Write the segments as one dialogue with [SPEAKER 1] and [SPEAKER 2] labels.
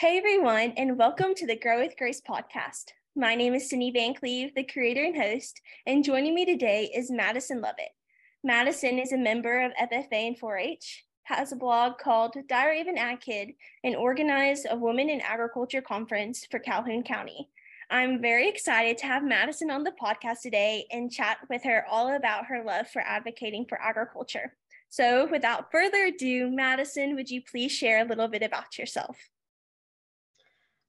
[SPEAKER 1] Hey everyone, and welcome to the Grow with Grace podcast. My name is Cindy Van Cleve, the creator and host, and joining me today is Madison Lovett. Madison is a member of FFA and 4 H, has a blog called Diary of an Ag Kid, and organized a Women in Agriculture conference for Calhoun County. I'm very excited to have Madison on the podcast today and chat with her all about her love for advocating for agriculture. So, without further ado, Madison, would you please share a little bit about yourself?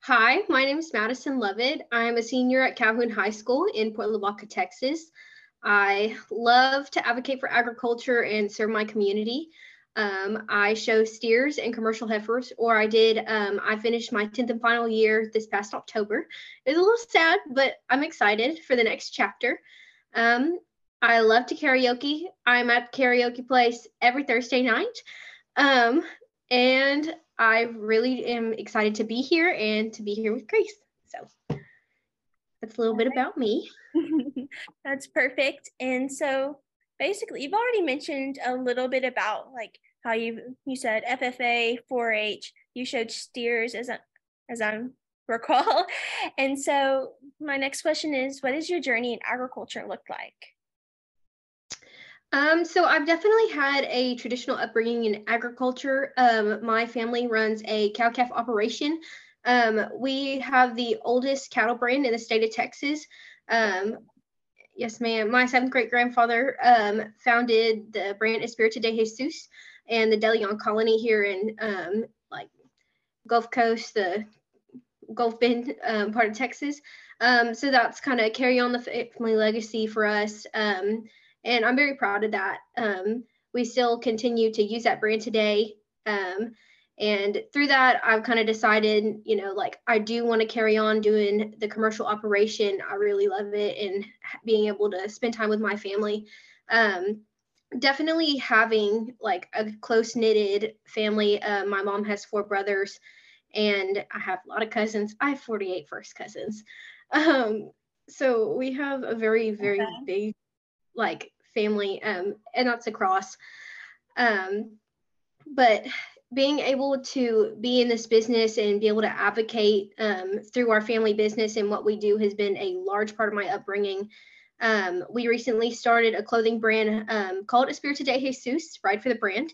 [SPEAKER 2] Hi, my name is Madison Lovett. I'm a senior at Calhoun High School in Port Lavaca, Texas. I love to advocate for agriculture and serve my community. Um, I show steers and commercial heifers, or I did, um, I finished my 10th and final year this past October. It was a little sad, but I'm excited for the next chapter. Um, I love to karaoke. I'm at karaoke place every Thursday night. Um, and I really am excited to be here and to be here with Grace. So that's a little bit about me.
[SPEAKER 1] that's perfect. And so basically you've already mentioned a little bit about like how you you said FFA, 4-H, you showed steers as a, as I recall. And so my next question is what does your journey in agriculture look like?
[SPEAKER 2] Um, so I've definitely had a traditional upbringing in agriculture. Um, my family runs a cow calf operation. Um, we have the oldest cattle brand in the state of Texas. Um, yes, ma'am. My seventh great grandfather um, founded the brand Espiritu de Jesus and the De Leon colony here in um, like Gulf Coast, the Gulf Bend part of Texas. so that's kind of carry on the family legacy for us. And I'm very proud of that. Um, we still continue to use that brand today. Um, and through that, I've kind of decided, you know, like I do want to carry on doing the commercial operation. I really love it and being able to spend time with my family. Um, definitely having like a close knitted family. Uh, my mom has four brothers and I have a lot of cousins. I have 48 first cousins. Um, so we have a very, very okay. big like family um, and that's across um, but being able to be in this business and be able to advocate um, through our family business and what we do has been a large part of my upbringing um, we recently started a clothing brand um, called Espiritu de Jesus, Ride for the Brand.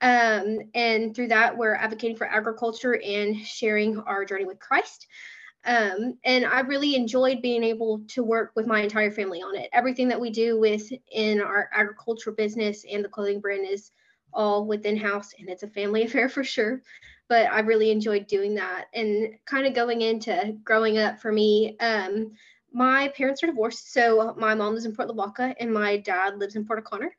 [SPEAKER 2] Um, and through that, we're advocating for agriculture and sharing our journey with Christ. Um, and I really enjoyed being able to work with my entire family on it. Everything that we do with in our agricultural business and the clothing brand is all within house and it's a family affair for sure. But I really enjoyed doing that and kind of going into growing up for me. Um, my parents are divorced, so my mom lives in Port Lavaca and my dad lives in Port O'Connor.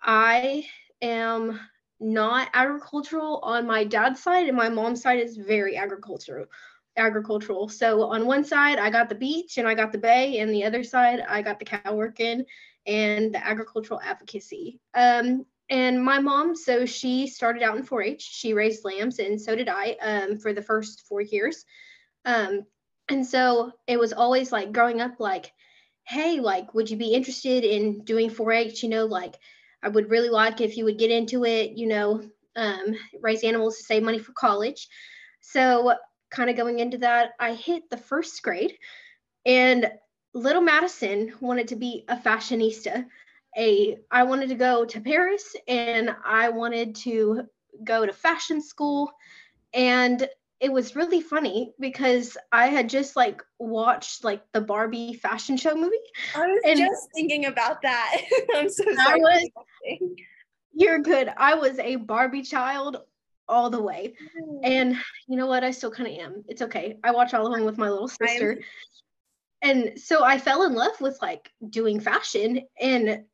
[SPEAKER 2] I am not agricultural on my dad's side, and my mom's side is very agricultural agricultural. So on one side, I got the beach and I got the bay, and the other side, I got the cow working and the agricultural advocacy. Um, and my mom, so she started out in 4-H. She raised lambs, and so did I um, for the first four years. Um, and so it was always like growing up, like, hey, like, would you be interested in doing 4-H? You know, like, I would really like if you would get into it. You know, um, raise animals to save money for college. So kind of going into that, I hit the first grade and little Madison wanted to be a fashionista. A I wanted to go to Paris and I wanted to go to fashion school and it was really funny because I had just like watched like the Barbie fashion show movie.
[SPEAKER 1] I was and just thinking about that. I'm so sorry.
[SPEAKER 2] Was, you're good. I was a Barbie child all the way. Mm. And you know what? I still kind of am. It's okay. I watch all of them with my little sister. And so I fell in love with like doing fashion. And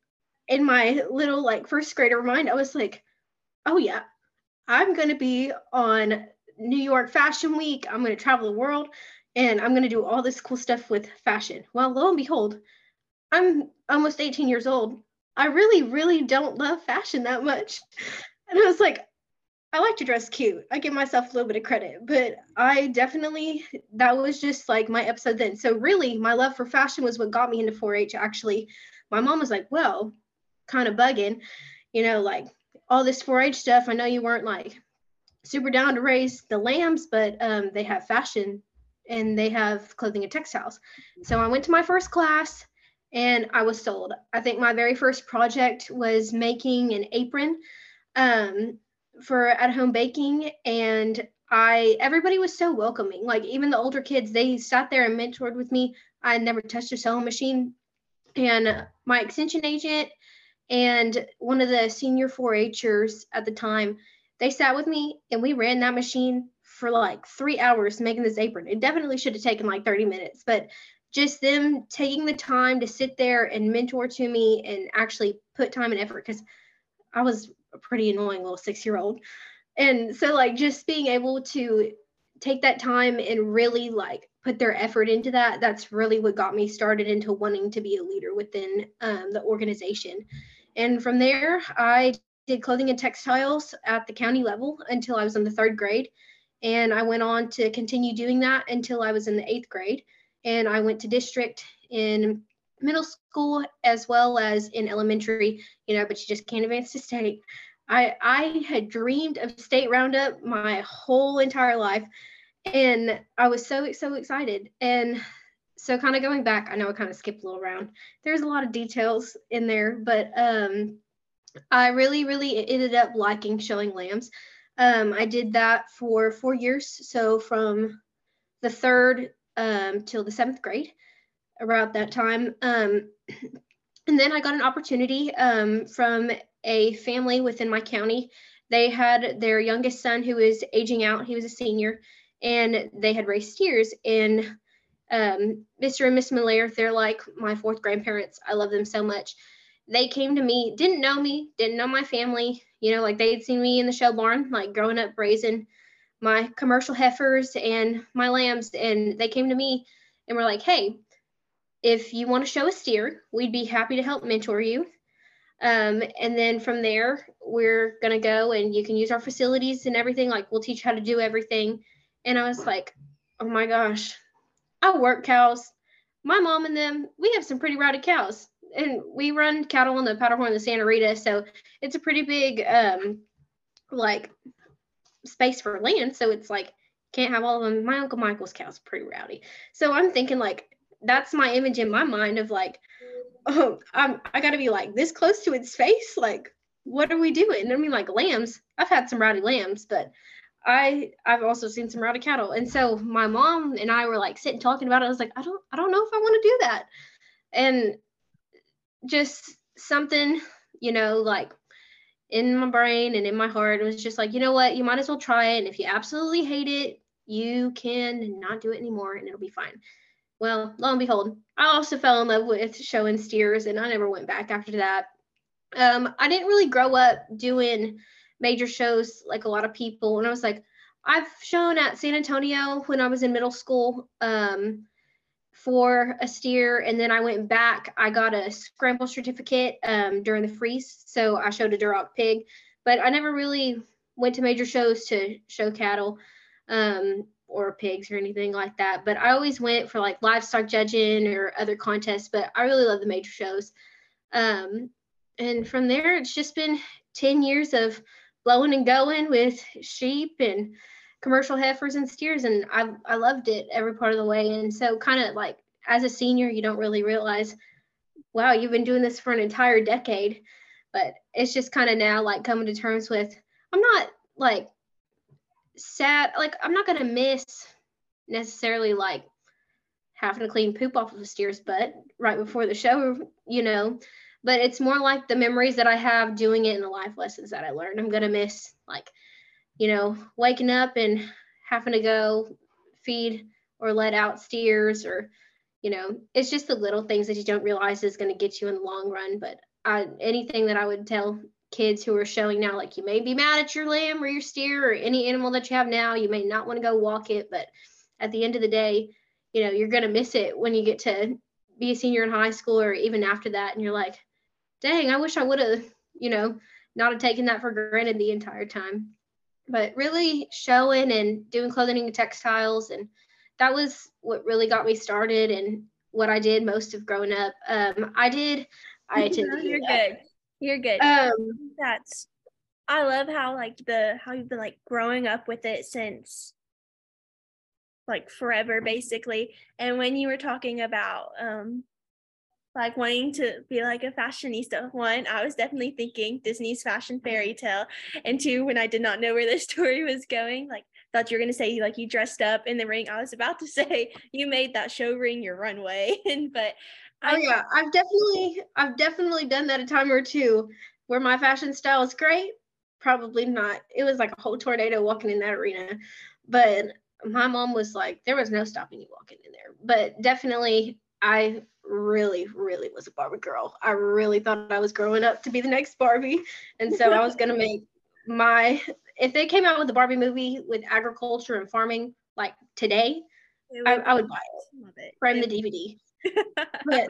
[SPEAKER 2] in my little like first grader mind, I was like, oh yeah, I'm going to be on New York Fashion Week. I'm going to travel the world and I'm going to do all this cool stuff with fashion. Well, lo and behold, I'm almost 18 years old. I really, really don't love fashion that much. And I was like, I like to dress cute. I give myself a little bit of credit, but I definitely that was just like my episode then. So really, my love for fashion was what got me into 4-H. Actually, my mom was like, "Well, kind of bugging, you know, like all this 4-H stuff. I know you weren't like super down to raise the lambs, but um, they have fashion and they have clothing and textiles. So I went to my first class and I was sold. I think my very first project was making an apron um, for at home baking and I everybody was so welcoming. Like even the older kids, they sat there and mentored with me. I never touched a sewing machine. And my extension agent and one of the senior 4-Hers at the time, they sat with me and we ran that machine for like three hours making this apron. It definitely should have taken like 30 minutes, but just them taking the time to sit there and mentor to me and actually put time and effort because I was a pretty annoying little six year old. And so, like, just being able to take that time and really like put their effort into that, that's really what got me started into wanting to be a leader within um, the organization. And from there, I did clothing and textiles at the county level until I was in the third grade. And I went on to continue doing that until I was in the eighth grade. And I went to district in middle school as well as in elementary, you know, but you just can't advance to state. I I had dreamed of state roundup my whole entire life. And I was so so excited. And so kind of going back, I know I kind of skipped a little around. There's a lot of details in there, but um I really, really ended up liking showing lambs. Um, I did that for four years. So from the third um, till the seventh grade, around that time. Um, and then I got an opportunity um, from a family within my county. They had their youngest son who was aging out. He was a senior, and they had raised steers. And um, Mr. and Miss Miller, they're like my fourth grandparents. I love them so much. They came to me, didn't know me, didn't know my family. You know, like they'd seen me in the show barn, like growing up raising my commercial heifers and my lambs. And they came to me and were like, hey, if you want to show a steer, we'd be happy to help mentor you. Um, and then from there, we're going to go and you can use our facilities and everything. Like, we'll teach how to do everything. And I was like, oh my gosh, I work cows. My mom and them, we have some pretty rowdy cows. And we run cattle on the Powderhorn, the Santa Rita. So it's a pretty big, um, like, space for land. So it's like, can't have all of them. My Uncle Michael's cows are pretty rowdy. So I'm thinking, like, that's my image in my mind of like, oh, I'm, I got to be like this close to its face. Like, what are we doing? I mean, like lambs. I've had some rowdy lambs, but I I've also seen some rowdy cattle. And so my mom and I were like sitting talking about it. I was like, I don't I don't know if I want to do that. And just something, you know, like in my brain and in my heart, it was just like, you know what, you might as well try it. And if you absolutely hate it, you can not do it anymore and it'll be fine well, lo and behold, I also fell in love with showing steers and I never went back after that. Um, I didn't really grow up doing major shows like a lot of people. And I was like, I've shown at San Antonio when I was in middle school um, for a steer. And then I went back, I got a scramble certificate um, during the freeze. So I showed a Duroc pig, but I never really went to major shows to show cattle. Um, or pigs or anything like that. But I always went for like livestock judging or other contests. But I really love the major shows. Um, and from there, it's just been 10 years of blowing and going with sheep and commercial heifers and steers. And I, I loved it every part of the way. And so, kind of like as a senior, you don't really realize, wow, you've been doing this for an entire decade. But it's just kind of now like coming to terms with, I'm not like sad. Like I'm not gonna miss necessarily like having to clean poop off of a steer's butt right before the show, you know. But it's more like the memories that I have doing it and the life lessons that I learned. I'm gonna miss like, you know, waking up and having to go feed or let out steers or you know it's just the little things that you don't realize is going to get you in the long run but I, anything that i would tell kids who are showing now like you may be mad at your lamb or your steer or any animal that you have now. You may not want to go walk it but at the end of the day you know you're going to miss it when you get to be a senior in high school or even after that and you're like dang i wish i would have you know not have taken that for granted the entire time. But really showing and doing clothing and textiles and that was what really got me started and what i did most of growing up. Um, i did i attended
[SPEAKER 1] you're good you're good. Um, that's I love how like the how you've been like growing up with it since like forever basically. And when you were talking about um like wanting to be like a fashionista. One, I was definitely thinking Disney's fashion fairy tale. And two, when I did not know where the story was going, like thought you were gonna say like you dressed up in the ring. I was about to say you made that show ring your runway. and but
[SPEAKER 2] Oh yeah, I've definitely I've definitely done that a time or two where my fashion style is great. Probably not. It was like a whole tornado walking in that arena. But my mom was like, there was no stopping you walking in there. But definitely I really, really was a Barbie girl. I really thought I was growing up to be the next Barbie. And so I was gonna make my if they came out with the Barbie movie with agriculture and farming like today, I, I, would buy it. Love it. Frame the DVD. But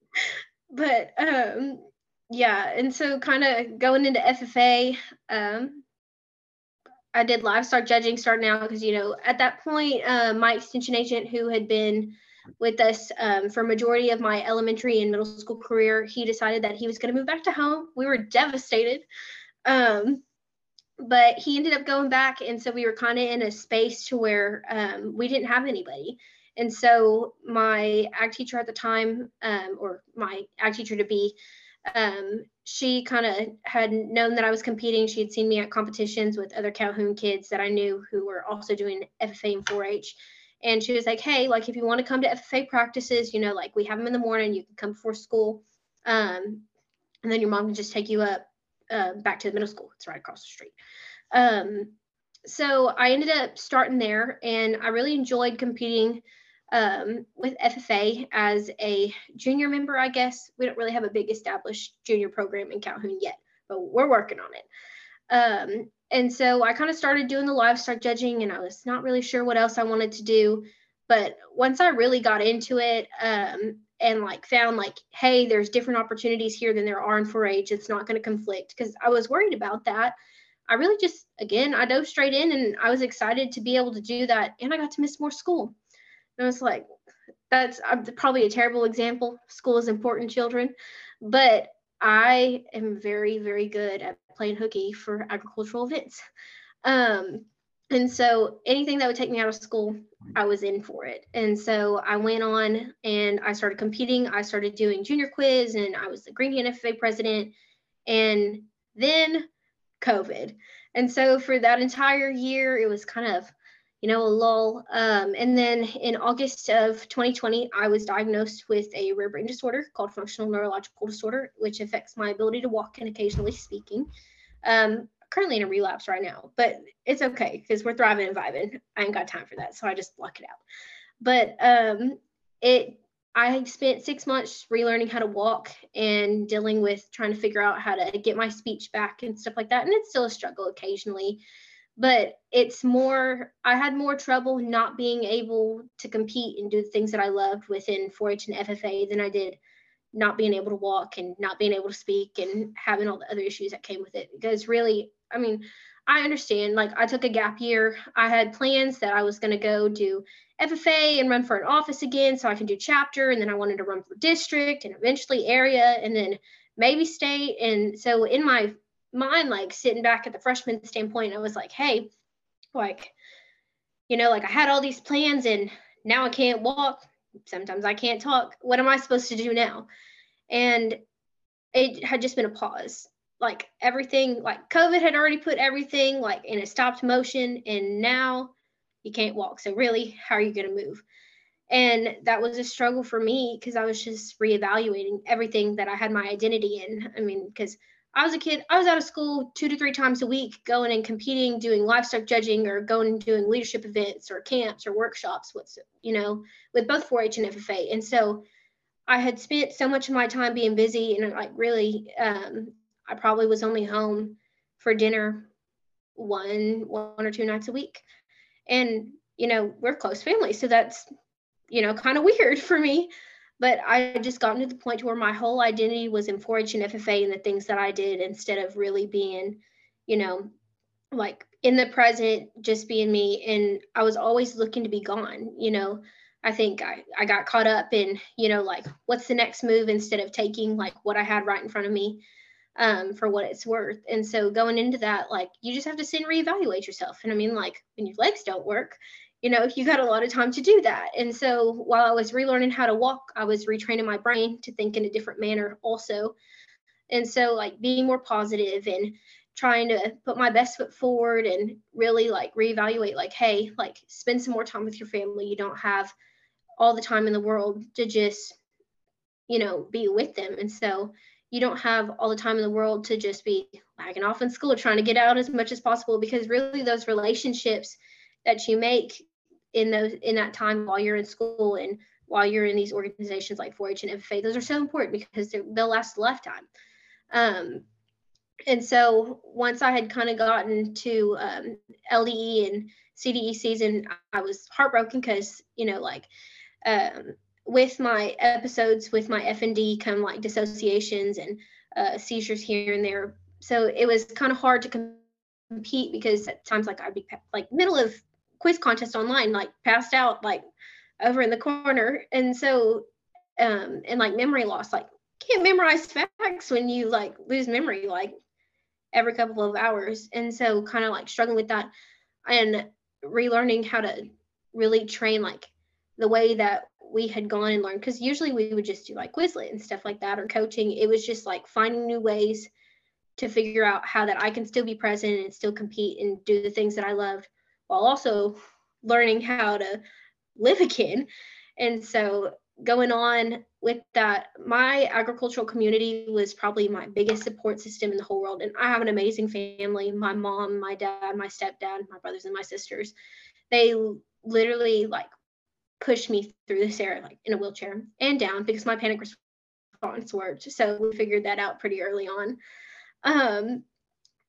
[SPEAKER 2] but um yeah, and so kind of going into FFA, um I did livestock judging starting out because you know at that point uh, my extension agent who had been with us um, for majority of my elementary and middle school career he decided that he was going to move back to home. We were devastated um, but he ended up going back and so we were kind of in a space to where um, we didn't have anybody and so my ag teacher at the time, um, or my ag teacher to be, um, she kind of had known that I was competing. She had seen me at competitions with other Calhoun kids that I knew who were also doing FFA and 4-H. And she was like, hey, like if you want to come to FFA practices, you know, like we have them in the morning, you can come before school. Um, and then your mom can just take you up uh, back to the middle school. It's right across the street. Um, so I ended up starting there and I really enjoyed competing um, with FFA as a junior member, I guess. We don't really have a big established junior program in Calhoun yet, but we're working on it. Um, and so I kind of started doing the livestock judging, and I was not really sure what else I wanted to do. But once I really got into it um, and like found like, hey, there's different opportunities here than there are in 4-H. It's not going to conflict because I was worried about that. I really just again I dove straight in and I was excited to be able to do that, and I got to miss more school. And I was like, that's probably a terrible example. School is important, children. But I am very, very good at playing hooky for agricultural events. Um, and so anything that would take me out of school, I was in for it. And so I went on and I started competing. I started doing junior quiz and I was the Green Hand FFA president. And then COVID. And so for that entire year, it was kind of you know, a lull. Um, and then in August of 2020, I was diagnosed with a rare brain disorder called functional neurological disorder, which affects my ability to walk and occasionally speaking. Um, currently in a relapse right now, but it's okay because we're thriving and vibing. I ain't got time for that, so I just block it out. But um, it, I spent six months relearning how to walk and dealing with trying to figure out how to get my speech back and stuff like that. And it's still a struggle occasionally but it's more i had more trouble not being able to compete and do the things that i loved within 4-h and ffa than i did not being able to walk and not being able to speak and having all the other issues that came with it. Because really i mean i understand like i took a gap year. I had plans that i was going to go do ffa and run for an office again so i can do chapter and then i wanted to run for district and eventually area and then maybe state. And so in my mind like sitting back at the freshman standpoint i was like hey like you know like i had all these plans and now i can't walk. Sometimes i can't talk. What am i supposed to do now? And it had just been a pause. Like everything like covid had already put everything like in a stopped motion and now you can't walk. So really how are you going to move? And that was a struggle for me because i was just reevaluating everything that i had my identity in. I mean because I was a kid, I was out of school two to three times a week, going and competing, doing livestock judging, or going and doing leadership events or camps or workshops with, you know, with both 4-H and FFA. And so I had spent so much of my time being busy, and like really, um, I probably was only home for dinner one one or two nights a week. And you know, we're close family, so that's you know kind of weird for me but I just gotten to the point where my whole identity was in 4-H and FFA and the things that I did instead of really being, you know, like in the present, just being me. And I was always looking to be gone, you know. I think I, I got caught up in, you know, like what's the next move instead of taking like what I had right in front of me. um, for what it's worth. And so going into that, like you just have to sit and reevaluate yourself. And I mean, like when your legs don't work, you know, you got a lot of time to do that. And so while I was relearning how to walk, I was retraining my brain to think in a different manner also. And so like being more positive and trying to put my best foot forward and really like reevaluate like, hey, like spend some more time with your family. You don't have all the time in the world to just, you know, be with them. And so you don't have all the time in the world to just be lagging off in school trying to get out as much as possible because really those relationships that you make in those in that time while you're in school and while you're in these organizations like 4-H and FFA, those are so important because they'll last a lifetime. Um, and so once I had kind of gotten to um, LDE and CDE season, I was heartbroken because you know like um, with my episodes with my FND come like dissociations and uh, seizures here and there. So it was kind of hard to compete because at times like I'd be like middle of quiz contest online, like passed out like over in the corner. And so um and like memory loss, like can't memorize facts when you like lose memory like every couple of hours. And so kind of like struggling with that and relearning how to really train like the way that we had gone and learned because usually we would just do like Quizlet and stuff like that or coaching. It was just like finding new ways to figure out how that I can still be present and still compete and do the things that I loved while also learning how to live again. And so going on with that, my agricultural community was probably my biggest support system in the whole world. And I have an amazing family. My mom, my dad, my stepdad, my brothers and my sisters. They literally like pushed me through this era like in a wheelchair and down because my panic response worked. So we figured that out pretty early on. Um,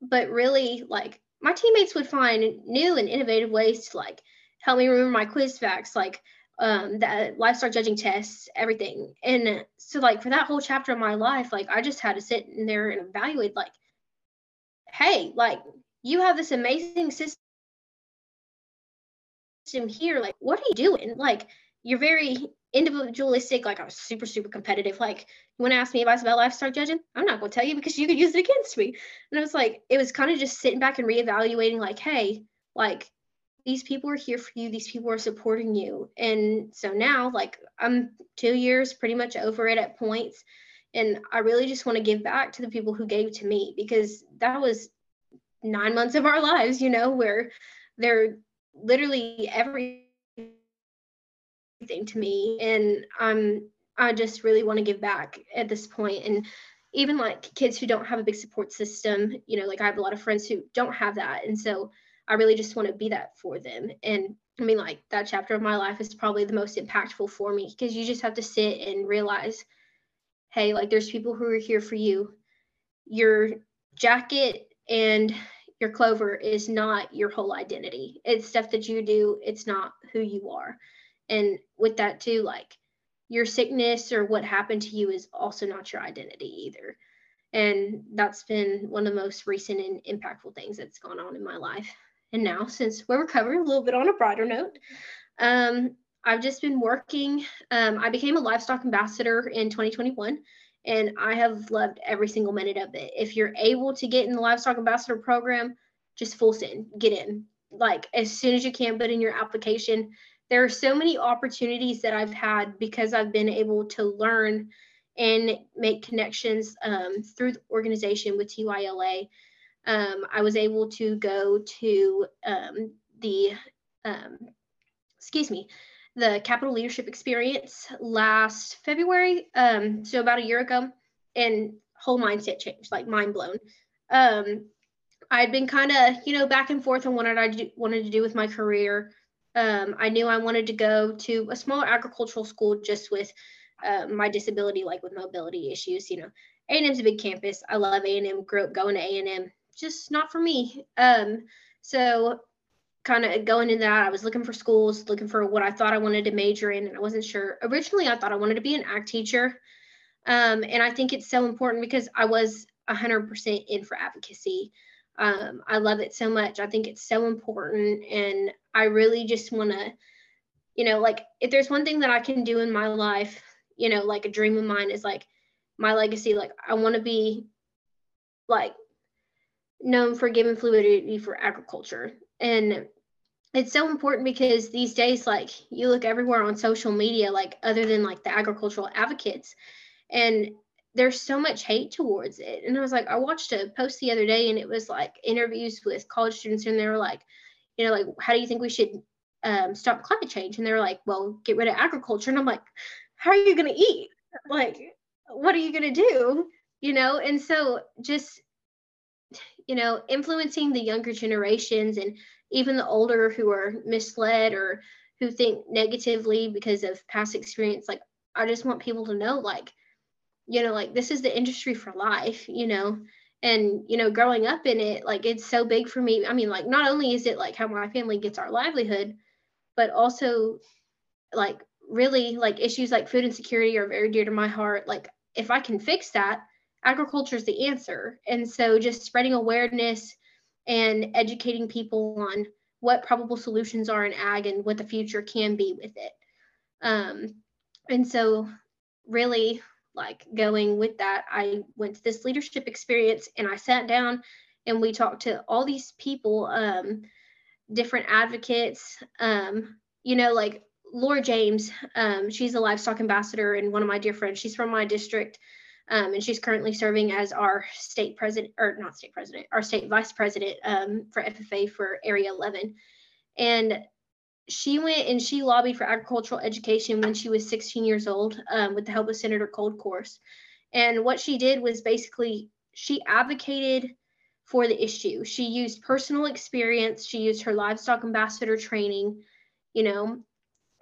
[SPEAKER 2] but really like my teammates would find new and innovative ways to like help me remember my quiz facts, like um that livestock judging tests, everything. And so like for that whole chapter of my life, like I just had to sit in there and evaluate like, hey, like you have this amazing system here like what are you doing like you're very individualistic like i was super super competitive. Like you want to ask me advice about livestock judging? I'm not going to tell you because you could use it against me. And i was like it was kind of just sitting back and reevaluating like hey like these people are here for you these people are supporting you. And so now like i'm two years pretty much over it at points and i really just want to give back to the people who gave to me because that was nine months of our lives you know where they're literally everything to me. And i'm i just really want to give back at this point. And even like kids who don't have a big support system you know like i have a lot of friends who don't have that. And so i really just want to be that for them. And i mean like that chapter of my life is probably the most impactful for me because you just have to sit and realize hey like there's people who are here for you. Your jacket and your clover is not your whole identity. It's stuff that you do, it's not who you are. And with that too, like your sickness or what happened to you is also not your identity either. And that's been one of the most recent and impactful things that's gone on in my life. And now, since we're recovering a little bit on a brighter note, um, I've just been working. Um, I became a livestock ambassador in 2021 and I have loved every single minute of it. If you're able to get in the livestock ambassador program, just full send, get in. Like as soon as you can, put in your application. There are so many opportunities that I've had because I've been able to learn and make connections um, through the organization with TYLA. Um, I was able to go to um, the, um, excuse me, the Capital Leadership Experience last February, um, so about a year ago, and whole mindset changed, like mind blown. Um, I'd been kind of, you know, back and forth on what I do, wanted to do with my career. Um, I knew I wanted to go to a smaller agricultural school just with uh, my disability, like with mobility issues. You know, A&M's a big campus. I love A&M. Grew up going to A&M. Just not for me. Um, so kind of going into that, I was looking for schools, looking for what I thought I wanted to major in, and I wasn't sure. Originally, I thought I wanted to be an ag teacher. Um, and I think it's so important because I was 100% in for advocacy. Um, I love it so much. I think it's so important. And I really just want to, you know, like if there's one thing that I can do in my life, you know, like a dream of mine is like my legacy. Like I want to be like known for giving fluidity for agriculture. And it's so important because these days, like you look everywhere on social media, like other than like the agricultural advocates, and there's so much hate towards it. And I was like, I watched a post the other day and it was like interviews with college students, and they were like, you know, like, how do you think we should um, stop climate change? And they were like, well, get rid of agriculture. And I'm like, how are you going to eat? Like, what are you going to do? You know, and so just you know, influencing the younger generations and even the older who are misled or who think negatively because of past experience. Like, I just want people to know, like, you know, like this is the industry for life, you know, and, you know, growing up in it, like, it's so big for me. I mean, like, not only is it like how my family gets our livelihood, but also, like, really, like, issues like food insecurity are very dear to my heart. Like, if I can fix that, agriculture is the answer. And so just spreading awareness and educating people on what probable solutions are in ag and what the future can be with it. Um, and so really like going with that, I went to this leadership experience and I sat down and we talked to all these people, um, different advocates, um, you know, like Laura James, um, she's a livestock ambassador and one of my dear friends. She's from my district. Um, and she's currently serving as our state president, or not state president, our state vice president um, for FFA for Area 11. And she went and she lobbied for agricultural education when she was 16 years old um, with the help of Senator Kolkhorst. And what she did was basically she advocated for the issue. She used personal experience, she used her livestock ambassador training, you know,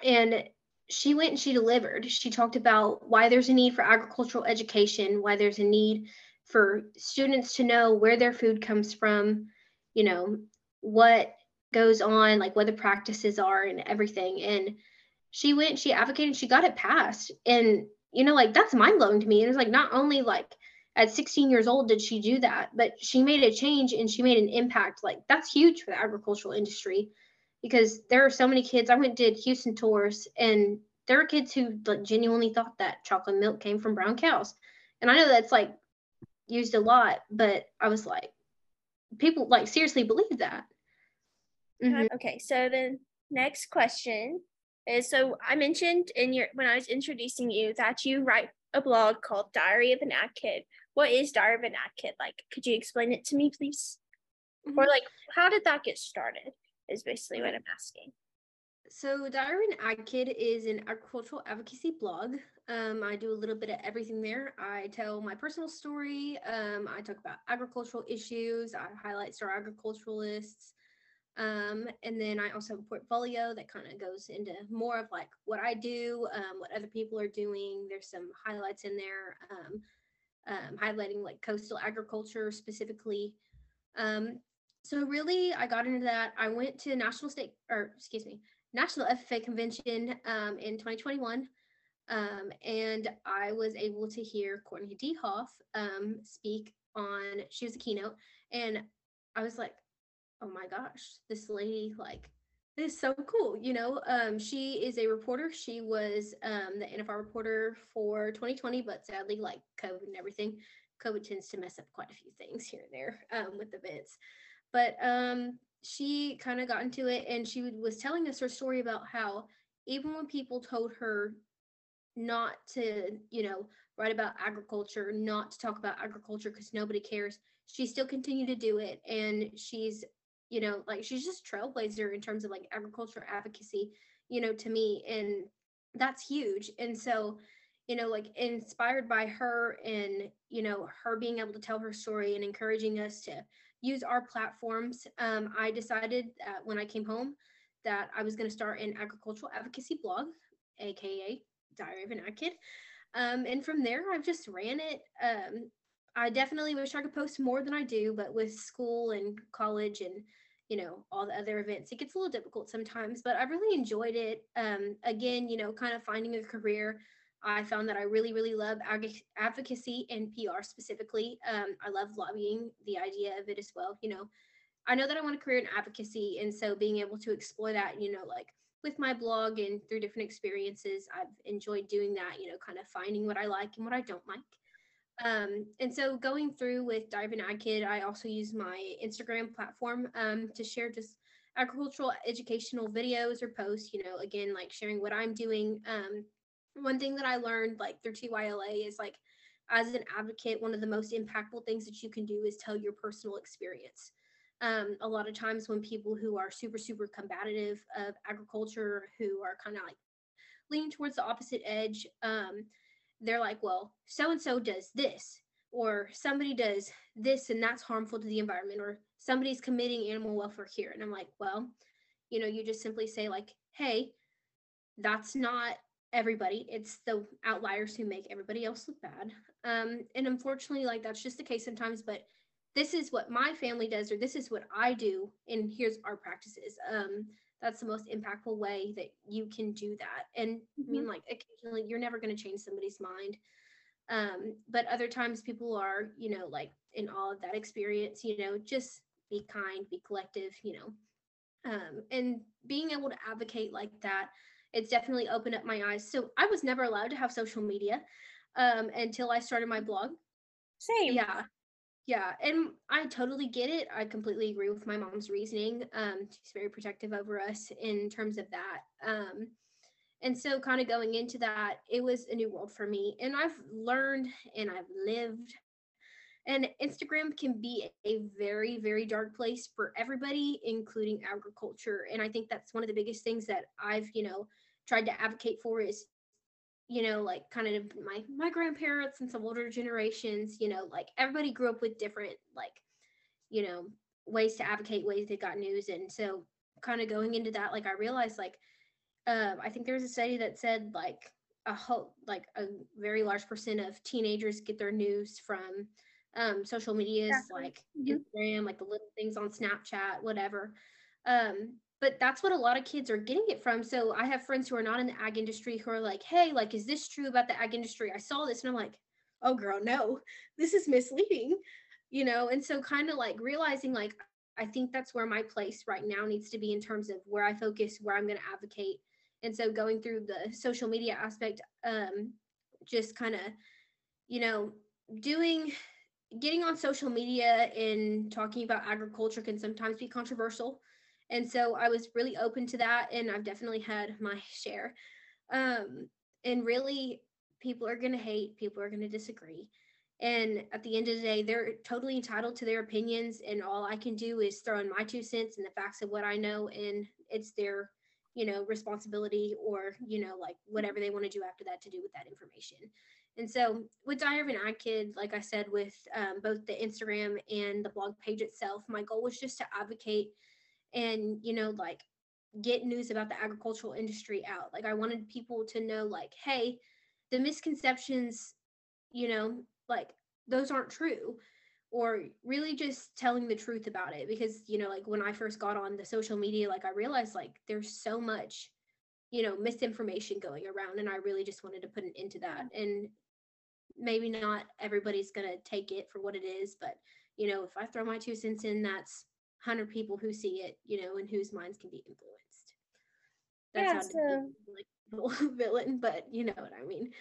[SPEAKER 2] and she went and she delivered. She talked about why there's a need for agricultural education, why there's a need for students to know where their food comes from, you know, what goes on, like what the practices are and everything. And she went, she advocated, she got it passed. And, you know, like that's mind blowing to me. And it's like not only like at 16 years old did she do that, but she made a change and she made an impact. Like that's huge for the agricultural industry because there are so many kids. I went did Houston tours, and there were kids who like genuinely thought that chocolate milk came from brown cows. And I know that's like used a lot, but I was like, people like seriously believe that.
[SPEAKER 1] Mm-hmm. Okay, so the next question is so I mentioned in your when I was introducing you that you write a blog called Diary of an Ag Kid. What is Diary of an Ag Kid? Like, could you explain it to me, please? Mm-hmm. Or like, how did that get started? is basically what I'm asking.
[SPEAKER 2] So, Diary of an Ag Kid is an agricultural advocacy blog. Um, I do a little bit of everything there. I tell my personal story. Um, I talk about agricultural issues. I highlight star agriculturalists. Um, and then I also have a portfolio that kind of goes into more of like what I do, um, what other people are doing. There's some highlights in there, um, um, highlighting like coastal agriculture specifically. Um, so really i got into that i went to national state or excuse me national ffa convention um, in 2021 um, and i was able to hear courtney dehoff speak on she was a keynote and i was like oh my gosh this lady like is so cool you know um, she is a reporter she was um, the nfr reporter for 2020 but sadly like covid and everything covid tends to mess up quite a few things here and there um, with events but um, she kind of got into it and she was telling us her story about how even when people told her not to, you know, write about agriculture, not to talk about agriculture because nobody cares, she still continued to do it. And she's, you know, like she's just trailblazer in terms of like agriculture advocacy, you know, to me. And that's huge. And so, you know, like inspired by her and, you know, her being able to tell her story and encouraging us to use our platforms. Um, I decided when I came home that I was going to start an agricultural advocacy blog, aka Diary of an Ag Kid. Um, and from there, I've just ran it. Um, I definitely wish I could post more than I do, but with school and college and you know all the other events, it gets a little difficult sometimes. But I really enjoyed it. Um, again, you know, kind of finding a career I found that I really, really love ag- advocacy and PR specifically. Um, I love lobbying, the idea of it as well. You know, I know that I want a career in advocacy. And so being able to explore that, you know, like with my blog and through different experiences, I've enjoyed doing that, you know, kind of finding what I like and what I don't like. Um, and so going through with Diary of an Ag Kid, I also use my Instagram platform um, to share just agricultural educational videos or posts, you know, again, like sharing what I'm doing. Um, one thing that I learned like through TYLA is like as an advocate, one of the most impactful things that you can do is tell your personal experience. Um, a lot of times when people who are super, super combative of agriculture, who are kind of like leaning towards the opposite edge, um, they're like, well, so and so does this, or somebody does this and that's harmful to the environment, or somebody's committing animal welfare here. And I'm like, well, you know, you just simply say, like, hey, that's not everybody. It's the outliers who make everybody else look bad. Um, and unfortunately, like that's just the case sometimes, but this is what my family does, or this is what I do, and here's our practices. Um, that's the most impactful way that you can do that. And mm-hmm. I mean, mm-hmm. like occasionally you're never going to change somebody's mind. Um, but other times people are, you know, like in all of that experience, you know, just be kind, be collective, you know. Um, and being able to advocate like that, it's definitely opened up my eyes. So I was never allowed to have social media um, until I started my blog.
[SPEAKER 1] Same.
[SPEAKER 2] Yeah. Yeah. And I totally get it. I completely agree with my mom's reasoning. Um, she's very protective over us in terms of that. Um, and so, kind of going into that, it was a new world for me. And I've learned and I've lived and Instagram can be a very, very dark place for everybody, including agriculture. And I think that's one of the biggest things that I've, you know, tried to advocate for is, you know, like kind of my my grandparents and some older generations, you know, like everybody grew up with different like, you know, ways to advocate, ways they got news. And so kind of going into that, like I realized like uh, I think there was a study that said like a whole like a very large percent of teenagers get their news from um, social medias exactly. like mm-hmm. Instagram, like the little things on Snapchat, whatever. Um, but that's what a lot of kids are getting it from. So I have friends who are not in the ag industry who are like, hey, like, is this true about the ag industry? I saw this and I'm like, oh, girl, no, this is misleading, you know? And so kind of like realizing, like, I think that's where my place right now needs to be in terms of where I focus, where I'm going to advocate. And so going through the social media aspect, um, just kind of, you know, doing getting on social media and talking about agriculture can sometimes be controversial. And so I was really open to that. And I've definitely had my share. Um, and really, people are going to hate, people are going to disagree. And at the end of the day, they're totally entitled to their opinions. And all I can do is throw in my two cents and the facts of what I know. And it's their, you know, responsibility or, you know, like whatever they want to do after that to do with that information. And so with Diary of an Ag Kid, like I said, with um, both the Instagram and the blog page itself, my goal was just to advocate and, you know, like get news about the agricultural industry out. Like I wanted people to know, like, hey, the misconceptions, you know, like those aren't true. Or really just telling the truth about it. Because, you know, like when I first got on the social media, like I realized like there's so much you know misinformation going around and i really just wanted to put an end to that and maybe not everybody's going to take it for what it is, but you know, if I throw my two cents in, that's 100 people who see it, you know, and whose minds can be influenced. That's yeah, so, like a villain, but you know what I mean.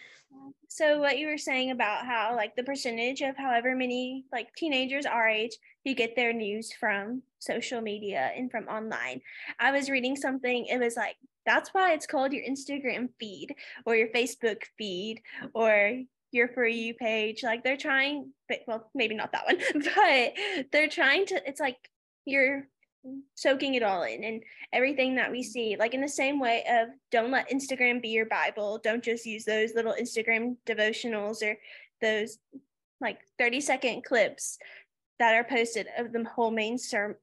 [SPEAKER 1] So what you were saying about how like the percentage of however many like teenagers our age who get their news from social media and from online. I was reading something, it was like that's why it's called your Instagram feed or your Facebook feed or your for you page like they're trying but well maybe not that one but they're trying to it's like you're soaking it all in and everything that we see like in the same way of don't let instagram be your bible. Don't just use those little instagram devotionals or those like 30 second clips that are posted of the whole main ser-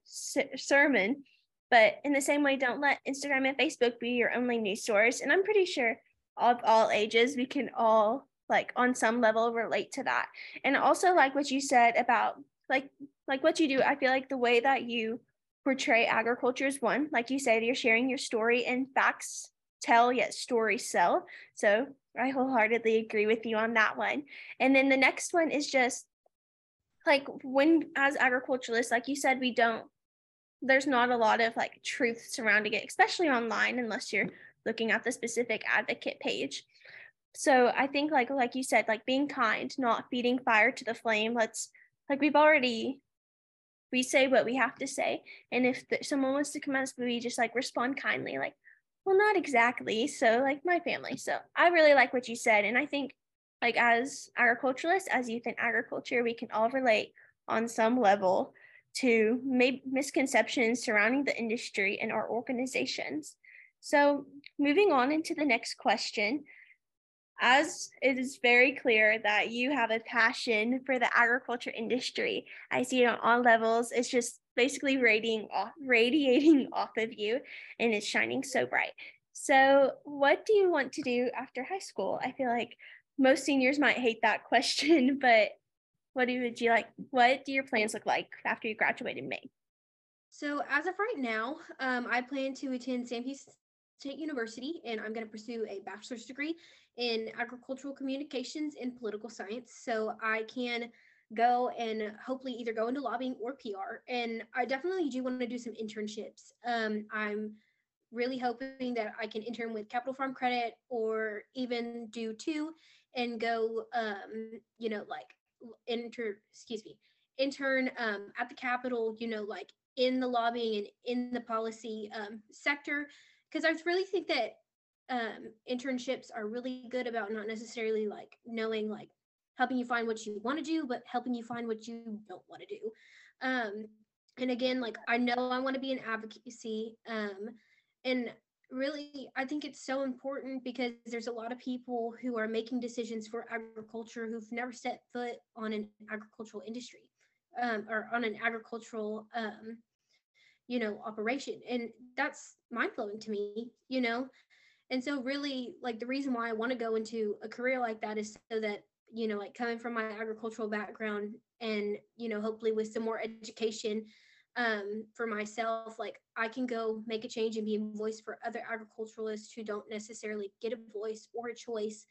[SPEAKER 1] sermon. But in the same way don't let instagram and facebook be your only news source. And i'm pretty sure of all ages we can all like on some level relate to that. And also like what you said about like like what you do i feel like the way that you portray agriculture is one like you said you're sharing your story and facts tell yet stories sell. So i wholeheartedly agree with you on that one. And then the next one is just like when as agriculturalists like you said we don't there's not a lot of like truth surrounding it especially online unless you're looking at the specific advocate page. So I think like like you said, like being kind, not feeding fire to the flame. Let's like we've already we say what we have to say, and if the, someone wants to come at us, we just like respond kindly, like, well, not exactly. So like my family. So I really like what you said, and I think like as agriculturalists, as youth in agriculture, we can all relate on some level to maybe misconceptions surrounding the industry and our organizations. So moving on into the next question, as it is very clear that you have a passion for the agriculture industry, I see it on all levels. It's just basically radiating off, radiating off of you, and it's shining so bright. So, what do you want to do after high school? I feel like most seniors might hate that question, but what do would you like? What do your plans look like after you graduate in May?
[SPEAKER 2] So, as of right now, um, I plan to attend Sam Houston State University, and I'm going to pursue a bachelor's degree in agricultural communications and political science. So I can go and hopefully either go into lobbying or PR. And I definitely do want to do some internships. Um, I'm really hoping that I can intern with Capital Farm Credit or even do two and go, um, you know, like enter, excuse me, intern um, at the Capitol, you know, like in the lobbying and in the policy um, sector. Because I really think that um, internships are really good about not necessarily like knowing like helping you find what you want to do, but helping you find what you don't want to do. Um, and again, like I know I want to be in advocacy. Um, and really, I think it's so important because there's a lot of people who are making decisions for agriculture who've never set foot on an agricultural industry um, or on an agricultural, um, you know, operation. And that's mind blowing to me, you know, and so really like the reason why i want to go into a career like that is so that you know like coming from my agricultural background and you know hopefully with some more education um, for myself like i can go make a change and be a voice for other agriculturalists who don't necessarily get a voice or a choice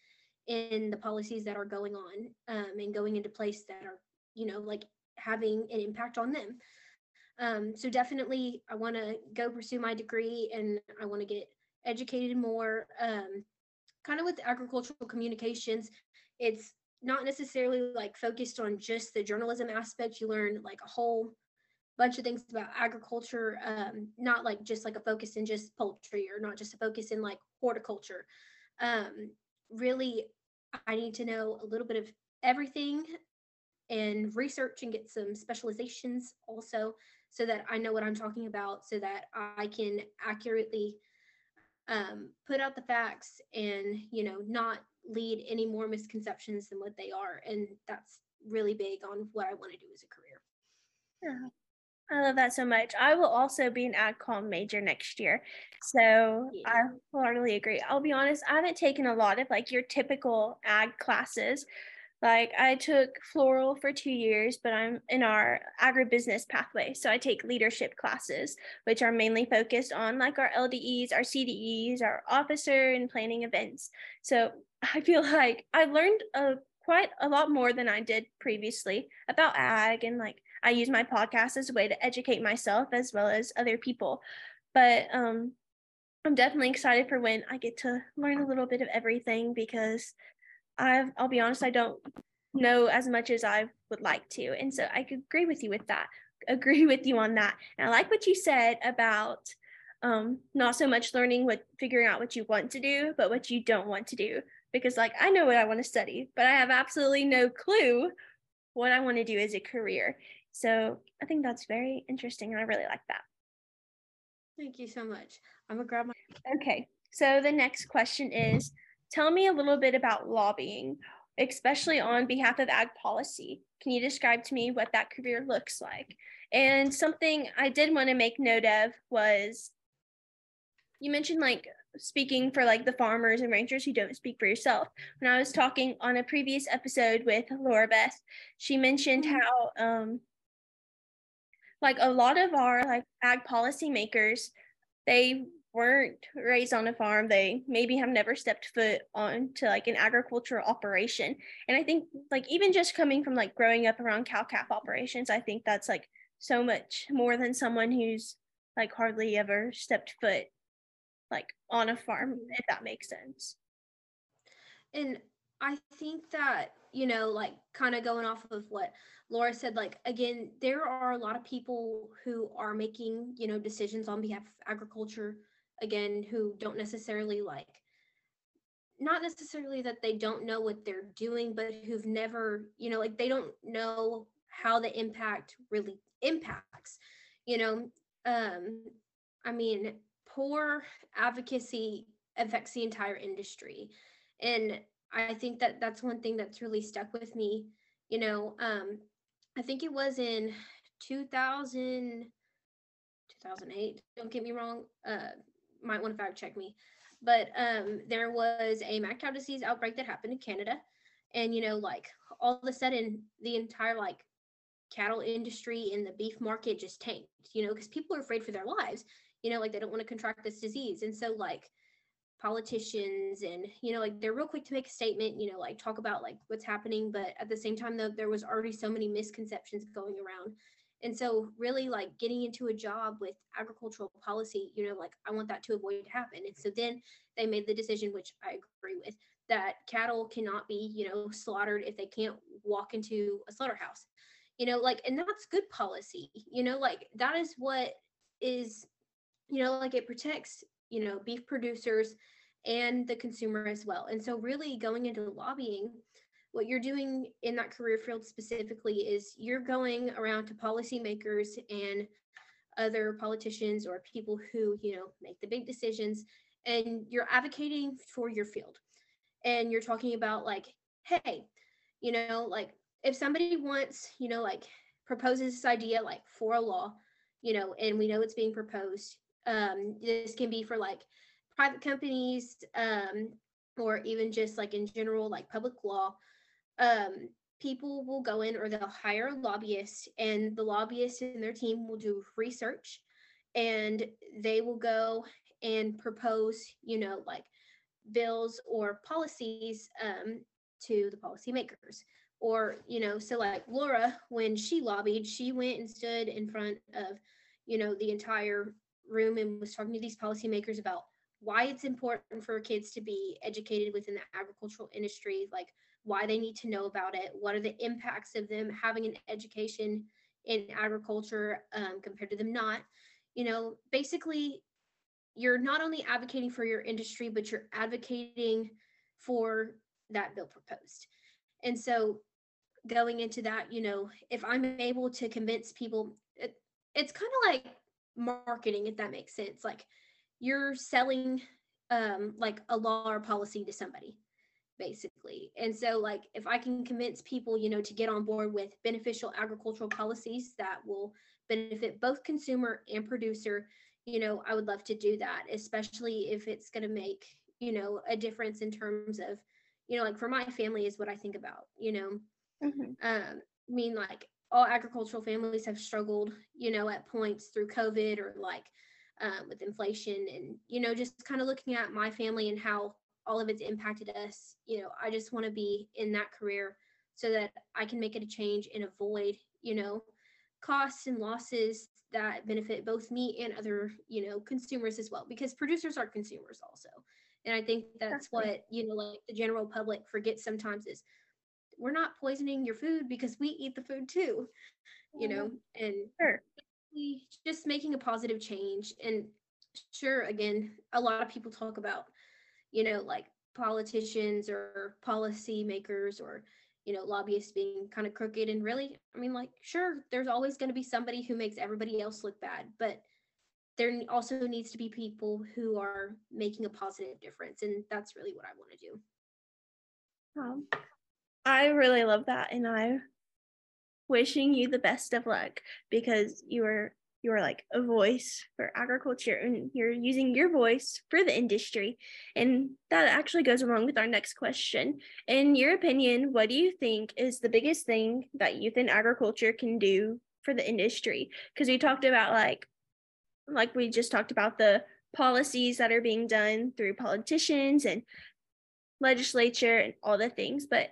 [SPEAKER 2] in the policies that are going on um, and going into place that are you know like having an impact on them. Um, so definitely i want to go pursue my degree and i want to get educated more. Um, kind of with agricultural communications, it's not necessarily like focused on just the journalism aspect. You learn like a whole bunch of things about agriculture, um, not like just like a focus in just poultry or not just a focus in like horticulture. Um, really, I need to know a little bit of everything and research and get some specializations also so that I know what I'm talking about so that I can accurately um, put out the facts and you know not lead any more misconceptions than what they are and that's really big on what i want to do as a career
[SPEAKER 1] yeah I love that so much. I will also be an ag com major next year. So yeah. I wholeheartedly agree. I'll be honest, I haven't taken a lot of like your typical ag classes. Like I took floral for two years, but I'm in our agribusiness pathway. So I take leadership classes, which are mainly focused on like our LDEs, our CDEs, our officer and planning events. So I feel like I learned a, quite a lot more than I did previously about ag and like I use my podcast as a way to educate myself as well as other people. But um I'm definitely excited for when I get to learn a little bit of everything because I've, I'll be honest, I don't know as much as I would like to. And so I agree with you with that, agree with you on that. And I like what you said about um, not so much learning what, figuring out what you want to do, but what you don't want to do. Because, like, I know what I want to study, but I have absolutely no clue what I want to do as a career. So I think that's very interesting. And I really like that.
[SPEAKER 2] Thank you so much. I'm going to grab my.
[SPEAKER 1] Okay. So the next question is Tell me a little bit about lobbying, especially on behalf of ag policy. Can you describe to me what that career looks like? And something I did want to make note of was you mentioned like speaking for like the farmers and ranchers who don't speak for yourself. When I was talking on a previous episode with Laura Beth, she mentioned mm-hmm. how um like a lot of our like ag policymakers, they weren't raised on a farm they maybe have never stepped foot onto like an agricultural operation. And i think like even just coming from like growing up around cow calf operations i think that's like so much more than someone who's like hardly ever stepped foot like on a farm if that makes sense.
[SPEAKER 2] And I think that, you know, like kind of going off of what Laura said, like, again, there are a lot of people who are making, you know, decisions on behalf of agriculture, again, who don't necessarily like, not necessarily that they don't know what they're doing, but who've never, you know, like they don't know how the impact really impacts, you know. Um, I mean, poor advocacy affects the entire industry. And I think that that's one thing that's really stuck with me. You know, um, I think it was in 2000, 2008. Don't get me wrong. Uh, might want to fact check me, but um, there was a mad cow disease outbreak that happened in Canada, and you know, like all of a sudden, the entire like cattle industry and the beef market just tanked. You know, because people are afraid for their lives. You know, like they don't want to contract this disease, and so like politicians and you know like they're real quick to make a statement you know like talk about like what's happening but at the same time though there was already so many misconceptions going around and so really like getting into a job with agricultural policy you know like i want that to avoid happen and so then they made the decision which i agree with that cattle cannot be you know slaughtered if they can't walk into a slaughterhouse you know like and that's good policy you know like that is what is you know like it protects you know, beef producers and the consumer as well. And so, really going into lobbying, what you're doing in that career field specifically is you're going around to policymakers and other politicians or people who, you know, make the big decisions and you're advocating for your field. And you're talking about, like, hey, you know, like if somebody wants, you know, like proposes this idea like for a law, you know, and we know it's being proposed, um, this can be for like private companies um, or even just like in general, like public law. Um, people will go in or they'll hire a lobbyist, and the lobbyist and their team will do research and they will go and propose, you know, like bills or policies um, to the policymakers. Or, you know, so like Laura, when she lobbied, she went and stood in front of, you know, the entire room and was talking to these policymakers about why it's important for kids to be educated within the agricultural industry, like why they need to know about it, what are the impacts of them having an education in agriculture um, compared to them not. You know, basically, you're not only advocating for your industry, but you're advocating for that bill proposed. And so, going into that, you know, if I'm able to convince people, it, it's kind of like marketing if that makes sense like you're selling um like a law or policy to somebody basically and so like if i can convince people you know to get on board with beneficial agricultural policies that will benefit both consumer and producer you know i would love to do that especially if it's going to make you know a difference in terms of you know like for my family is what i think about you know mm-hmm. um i mean like all agricultural families have struggled, you know, at points through COVID or like um, with inflation and, you know, just kind of looking at my family and how all of it's impacted us. You know, I just want to be in that career so that I can make it a change and avoid, you know, costs and losses that benefit both me and other, you know, consumers as well, because producers are consumers also. And I think that's what, you know, like the general public forgets sometimes is we're not poisoning your food because we eat the food too you know mm-hmm. and sure. just making a positive change and sure again a lot of people talk about you know like politicians or policy makers or you know lobbyists being kind of crooked and really i mean like sure there's always going to be somebody who makes everybody else look bad but there also needs to be people who are making a positive difference and that's really what i want to do
[SPEAKER 1] um, I really love that. And I'm wishing you the best of luck because you are you are like a voice for agriculture and you're using your voice for the industry. And that actually goes along with our next question. In your opinion, what do you think is the biggest thing that youth in agriculture can do for the industry? Because we talked about like like we just talked about the policies that are being done through politicians and legislature and all the things, but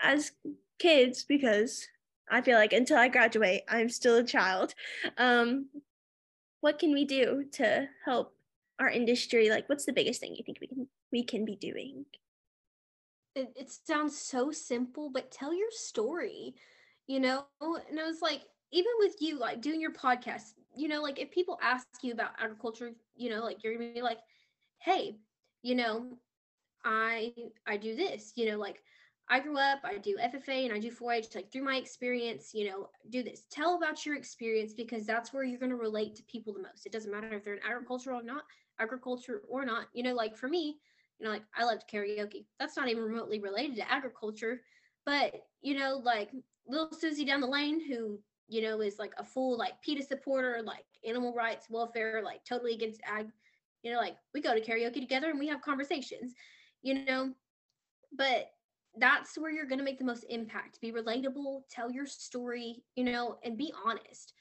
[SPEAKER 1] as kids because I feel like until I graduate, I'm still a child. Um, what can we do to help our industry? Like, what's the biggest thing you think we can we can be doing?
[SPEAKER 2] it, it sounds so simple, but tell your story, you know? And I was like, even with you, like doing your podcast, you know, like if people ask you about agriculture, you know, like you're gonna be like, hey, you know, I I do this, you know, like I grew up, I do FFA and I do 4-H, like through my experience, you know, do this. Tell about your experience because that's where you're going to relate to people the most. It doesn't matter if they're in agriculture or not, agriculture or not. You know, like for me, you know, like I loved karaoke. That's not even remotely related to agriculture, but you know, like little Susie down the lane who, you know, is like a full like PETA supporter, like animal rights, welfare, like totally against ag. You know, like we go to karaoke together and we have conversations, you know, but that's where you're going to make the most impact. Be relatable, tell your story, you know, and be honest.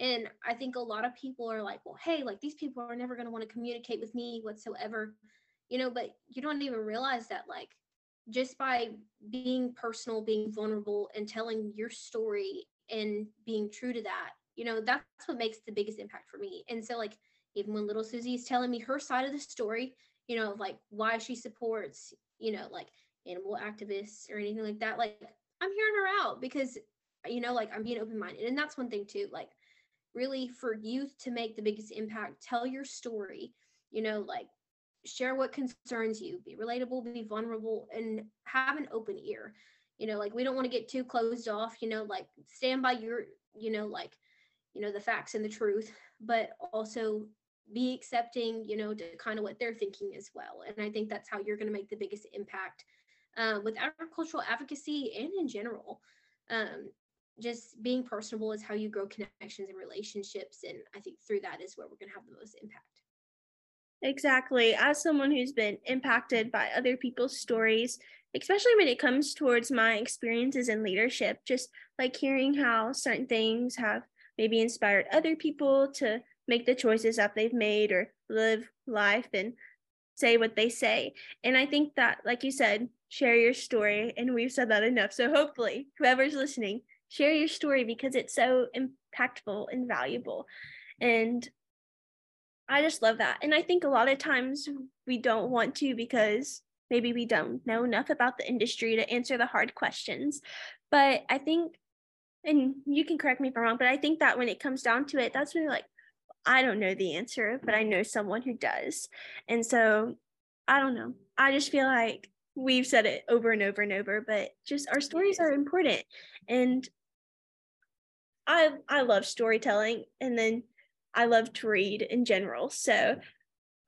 [SPEAKER 2] And I think a lot of people are like, well, hey, like these people are never going to want to communicate with me whatsoever, you know, but you don't even realize that, like, just by being personal, being vulnerable, and telling your story and being true to that, you know, that's what makes the biggest impact for me. And so, like, even when little Susie is telling me her side of the story, you know, like why she supports, you know, like animal activists or anything like that like i'm hearing her out because you know like i'm being open-minded. And that's one thing too like really for youth to make the biggest impact tell your story you know like share what concerns you be relatable be vulnerable and have an open ear. You know like we don't want to get too closed off you know like stand by your you know like you know the facts and the truth but also be accepting you know to kind of what they're thinking as well. And i think that's how you're going to make the biggest impact um, with agricultural advocacy and in general. Um, just being personable is how you grow connections and relationships. And I think through that is where we're going to have the most impact.
[SPEAKER 1] Exactly. As someone who's been impacted by other people's stories, especially when it comes towards my experiences in leadership, just like hearing how certain things have maybe inspired other people to make the choices that they've made or live life and say what they say. And I think that, like you said, share your story. And we've said that enough. So hopefully, whoever's listening, share your story because it's so impactful and valuable. And I just love that. And I think a lot of times we don't want to because maybe we don't know enough about the industry to answer the hard questions. But I think, and you can correct me if I'm wrong, but I think that when it comes down to it, that's when you're like, I don't know the answer, but I know someone who does. And so I don't know. I just feel like we've said it over and over and over, but just our stories are important. And I I love storytelling and then I love to read in general. So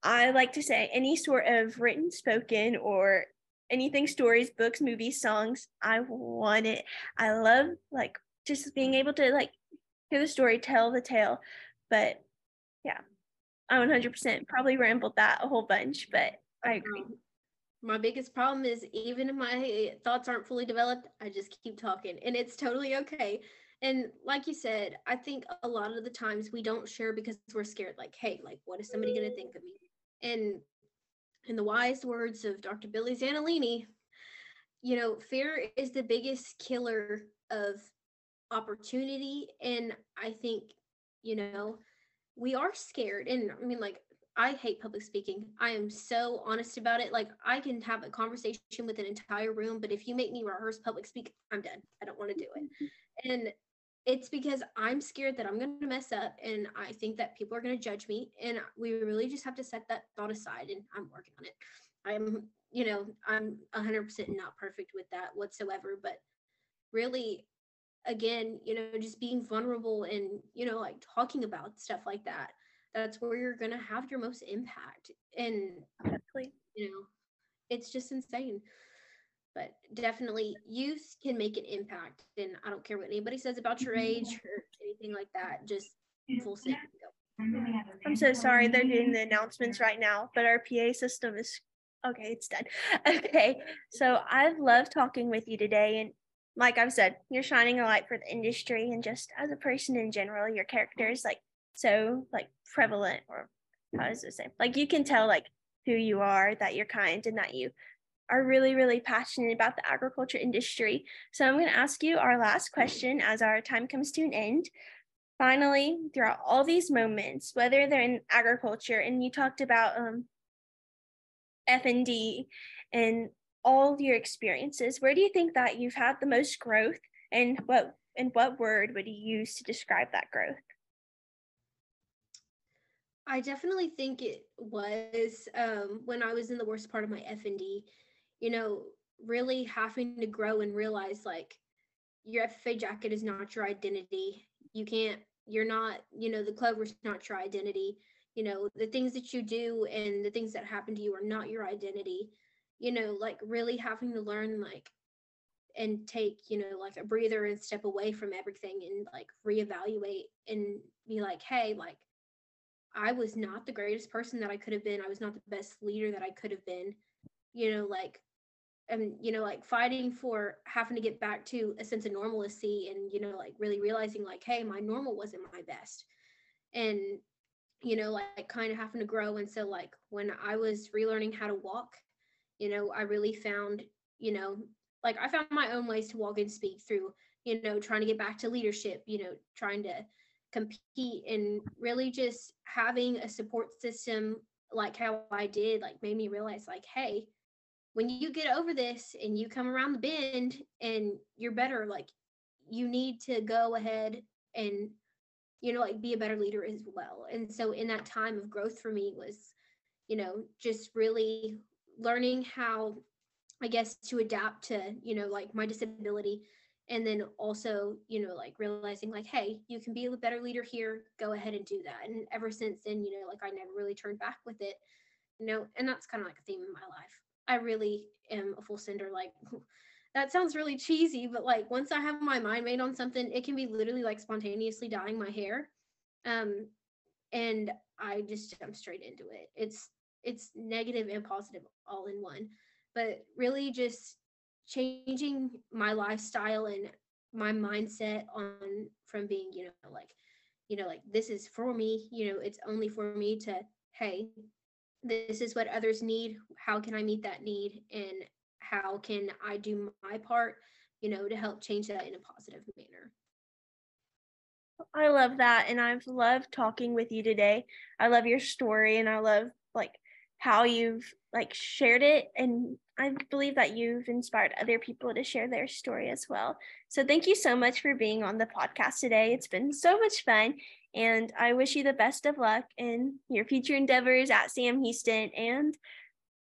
[SPEAKER 1] I like to say any sort of written, spoken, or anything stories, books, movies, songs, I want it. I love like just being able to like hear the story, tell the tale. But yeah, I 100% probably rambled that a whole bunch, but I agree
[SPEAKER 2] my biggest problem is even if my thoughts aren't fully developed, I just keep talking and it's totally okay. And like you said, I think a lot of the times we don't share because we're scared, like, hey, like, what is somebody going to think of me? And in the wise words of Dr. Billy Zanellini, you know, fear is the biggest killer of opportunity. And I think, you know, we are scared. And I mean, like, I hate public speaking. I am so honest about it. Like I can have a conversation with an entire room, but if you make me rehearse public speak, I'm done. I don't want to do it. And it's because I'm scared that I'm going to mess up and I think that people are going to judge me and we really just have to set that thought aside and I'm working on it. I'm, you know, I'm 100% not perfect with that whatsoever, but really again, you know, just being vulnerable and, you know, like talking about stuff like that that's where you're going to have your most impact. And exactly. you know it's just insane. But definitely youth can make an impact and i don't care what anybody says about your age or anything like that just full safety
[SPEAKER 1] i'm so sorry they're doing the announcements right now but our pa system is okay it's done okay so i've loved talking with you today and like i've said you're shining a light for the industry and just as a person in general your character is like so like prevalent or how does it say like you can tell like who you are that you're kind and that you are really really passionate about the agriculture industry. So i'm going to ask you our last question as our time comes to an end. Finally throughout all these moments whether they're in agriculture and you talked about um FND and all your experiences, where do you think that you've had the most growth and what and what word would you use to describe that growth?
[SPEAKER 2] I definitely think it was um, when I was in the worst part of my FND. You know, really having to grow and realize like your FFA jacket is not your identity. You can't. You're not. You know, the clover's not your identity. You know, the things that you do and the things that happen to you are not your identity. You know, like really having to learn like and take you know like a breather and step away from everything and like reevaluate and be like hey like I was not the greatest person that I could have been. I was not the best leader that I could have been. You know, like and you know, like fighting for having to get back to a sense of normalcy and you know, like really realizing like, hey, my normal wasn't my best. And you know, like kind of having to grow. And so like when I was relearning how to walk, you know, I really found, you know, like I found my own ways to walk and speak through, you know, trying to get back to leadership, you know, trying to compete and really just having a support system like how I did like made me realize like hey when you get over this and you come around the bend and you're better like you need to go ahead and you know like be a better leader as well. And so in that time of growth for me was you know just really learning how i guess to adapt to you know like my disability and then also you know like realizing like hey you can be a better leader here go ahead and do that. And ever since then you know like i never really turned back with it you know and that's kind of like a theme in my life. I really am a full sender like that sounds really cheesy but like once i have my mind made on something it can be literally like spontaneously dyeing my hair um and i just jump straight into it. It's it's negative and positive all in one but really just changing my lifestyle and my mindset on from being you know like you know like this is for me you know it's only for me to hey this is what others need. How can i meet that need? And how can i do my part you know to help change that in a positive manner.
[SPEAKER 1] I love that and i've loved talking with you today. I love your story and i love like how you've like shared it and I believe that you've inspired other people to share their story as well. So thank you so much for being on the podcast today. It's been so much fun. And I wish you the best of luck in your future endeavors at Sam Houston and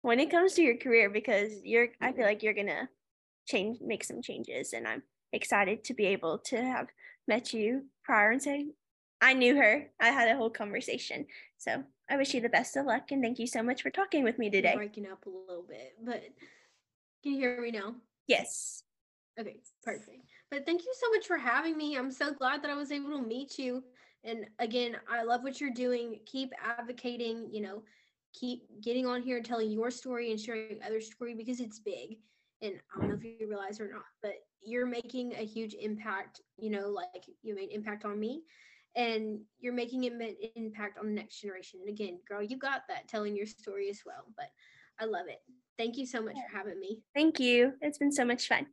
[SPEAKER 1] when it comes to your career, because you're, I feel like you're to change, make some changes. And I'm excited to be able to have met you prior and say, I knew her. I had a whole conversation. So I wish you the best of luck and thank you so much for talking with me today.
[SPEAKER 2] breaking up a little bit, but can you hear me now?
[SPEAKER 1] Yes.
[SPEAKER 2] Okay, perfect. But thank you so much for having me. I'm so glad that I was able to meet you. And again, I love what you're doing. Keep advocating, you know, keep getting on here and telling your story and sharing other story because it's big. And I don't know if you realize or not, but you're making a huge impact, you know, like you made impact on me and you're making an impact on the next generation. And again, girl, you got that telling your story as well. But I love it. Thank you so much for having me.
[SPEAKER 1] Thank you. It's been so much fun.